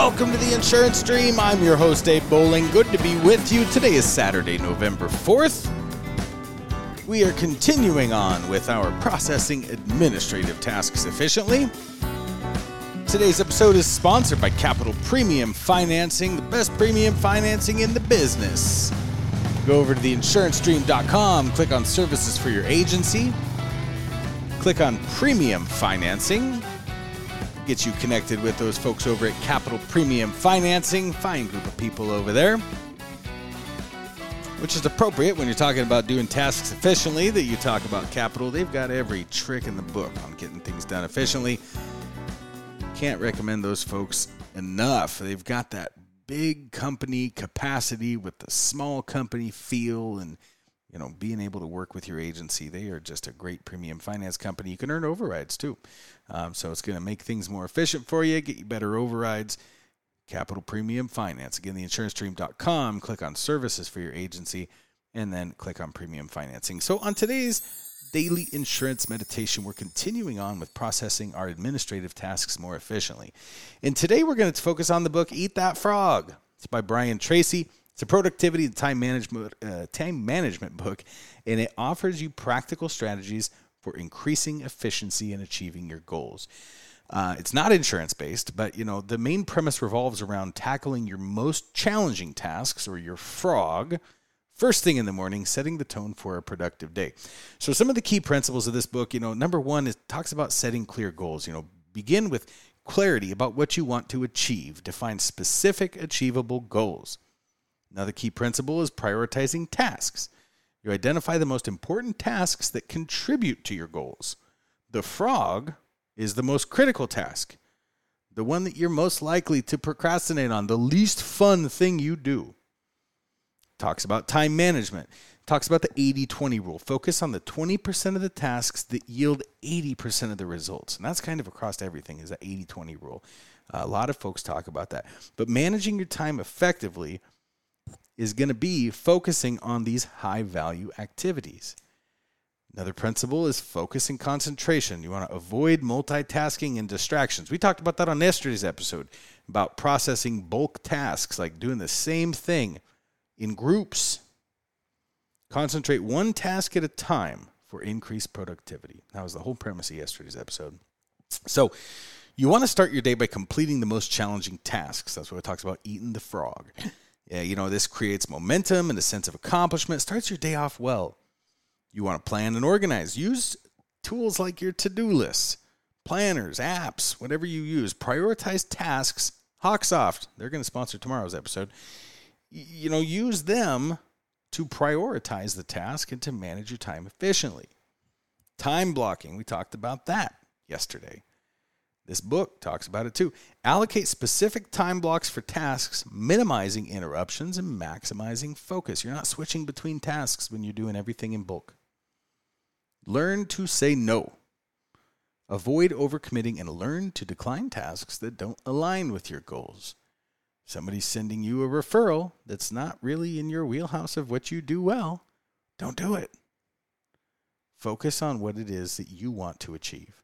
Welcome to the Insurance Dream. I'm your host, Dave Bowling. Good to be with you. Today is Saturday, November 4th. We are continuing on with our processing administrative tasks efficiently. Today's episode is sponsored by Capital Premium Financing, the best premium financing in the business. Go over to theinsurancedream.com, click on services for your agency, click on premium financing, get you connected with those folks over at Capital Premium Financing. Fine group of people over there. Which is appropriate when you're talking about doing tasks efficiently, that you talk about capital. They've got every trick in the book on getting things done efficiently. Can't recommend those folks enough. They've got that big company capacity with the small company feel and you know, being able to work with your agency. They are just a great premium finance company. You can earn overrides too. Um, so it's going to make things more efficient for you, get you better overrides. Capital Premium Finance. Again, theinsurancedream.com. Click on services for your agency and then click on premium financing. So on today's daily insurance meditation, we're continuing on with processing our administrative tasks more efficiently. And today we're going to focus on the book Eat That Frog. It's by Brian Tracy. It's a productivity and time management uh, time management book, and it offers you practical strategies for increasing efficiency and achieving your goals. Uh, it's not insurance based, but you know the main premise revolves around tackling your most challenging tasks or your frog first thing in the morning, setting the tone for a productive day. So some of the key principles of this book, you know, number one is talks about setting clear goals. You know, begin with clarity about what you want to achieve. Define specific, achievable goals. Another key principle is prioritizing tasks. You identify the most important tasks that contribute to your goals. The frog is the most critical task, the one that you're most likely to procrastinate on, the least fun thing you do. Talks about time management. Talks about the 80 20 rule. Focus on the 20% of the tasks that yield 80% of the results. And that's kind of across everything, is that 80 20 rule. Uh, a lot of folks talk about that. But managing your time effectively is going to be focusing on these high value activities. Another principle is focus and concentration. You want to avoid multitasking and distractions. We talked about that on yesterday's episode about processing bulk tasks, like doing the same thing in groups. Concentrate one task at a time for increased productivity. That was the whole premise of yesterday's episode. So, you want to start your day by completing the most challenging tasks. That's what it talks about eating the frog. Yeah, you know, this creates momentum and a sense of accomplishment, starts your day off well. You want to plan and organize. Use tools like your to do lists, planners, apps, whatever you use. Prioritize tasks. Hawksoft, they're going to sponsor tomorrow's episode. You know, use them to prioritize the task and to manage your time efficiently. Time blocking, we talked about that yesterday. This book talks about it too. Allocate specific time blocks for tasks, minimizing interruptions and maximizing focus. You're not switching between tasks when you're doing everything in bulk. Learn to say no. Avoid overcommitting and learn to decline tasks that don't align with your goals. Somebody's sending you a referral that's not really in your wheelhouse of what you do well. Don't do it. Focus on what it is that you want to achieve.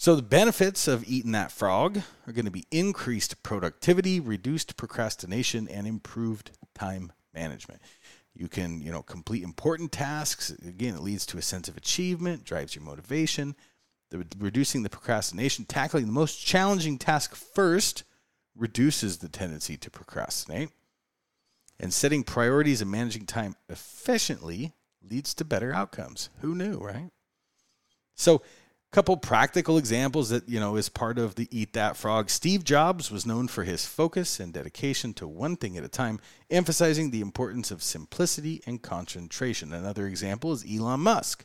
So the benefits of eating that frog are going to be increased productivity, reduced procrastination, and improved time management. You can, you know, complete important tasks. Again, it leads to a sense of achievement, drives your motivation. The, reducing the procrastination, tackling the most challenging task first reduces the tendency to procrastinate. And setting priorities and managing time efficiently leads to better outcomes. Who knew, right? So couple practical examples that you know is part of the eat that frog. Steve jobs was known for his focus and dedication to one thing at a time emphasizing the importance of simplicity and concentration. Another example is elon musk.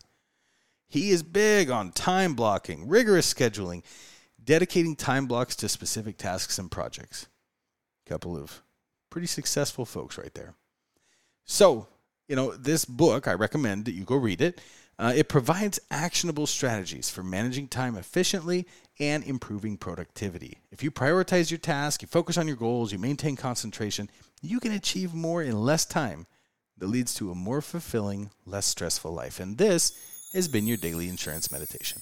He is big on time blocking rigorous scheduling dedicating time blocks to specific tasks and projects. Couple of pretty successful folks right there. So you know this book i recommend that you go read it uh, it provides actionable strategies for managing time efficiently and improving productivity. If you prioritize your task, you focus on your goals, you maintain concentration, you can achieve more in less time that leads to a more fulfilling, less stressful life. And this has been your daily insurance meditation.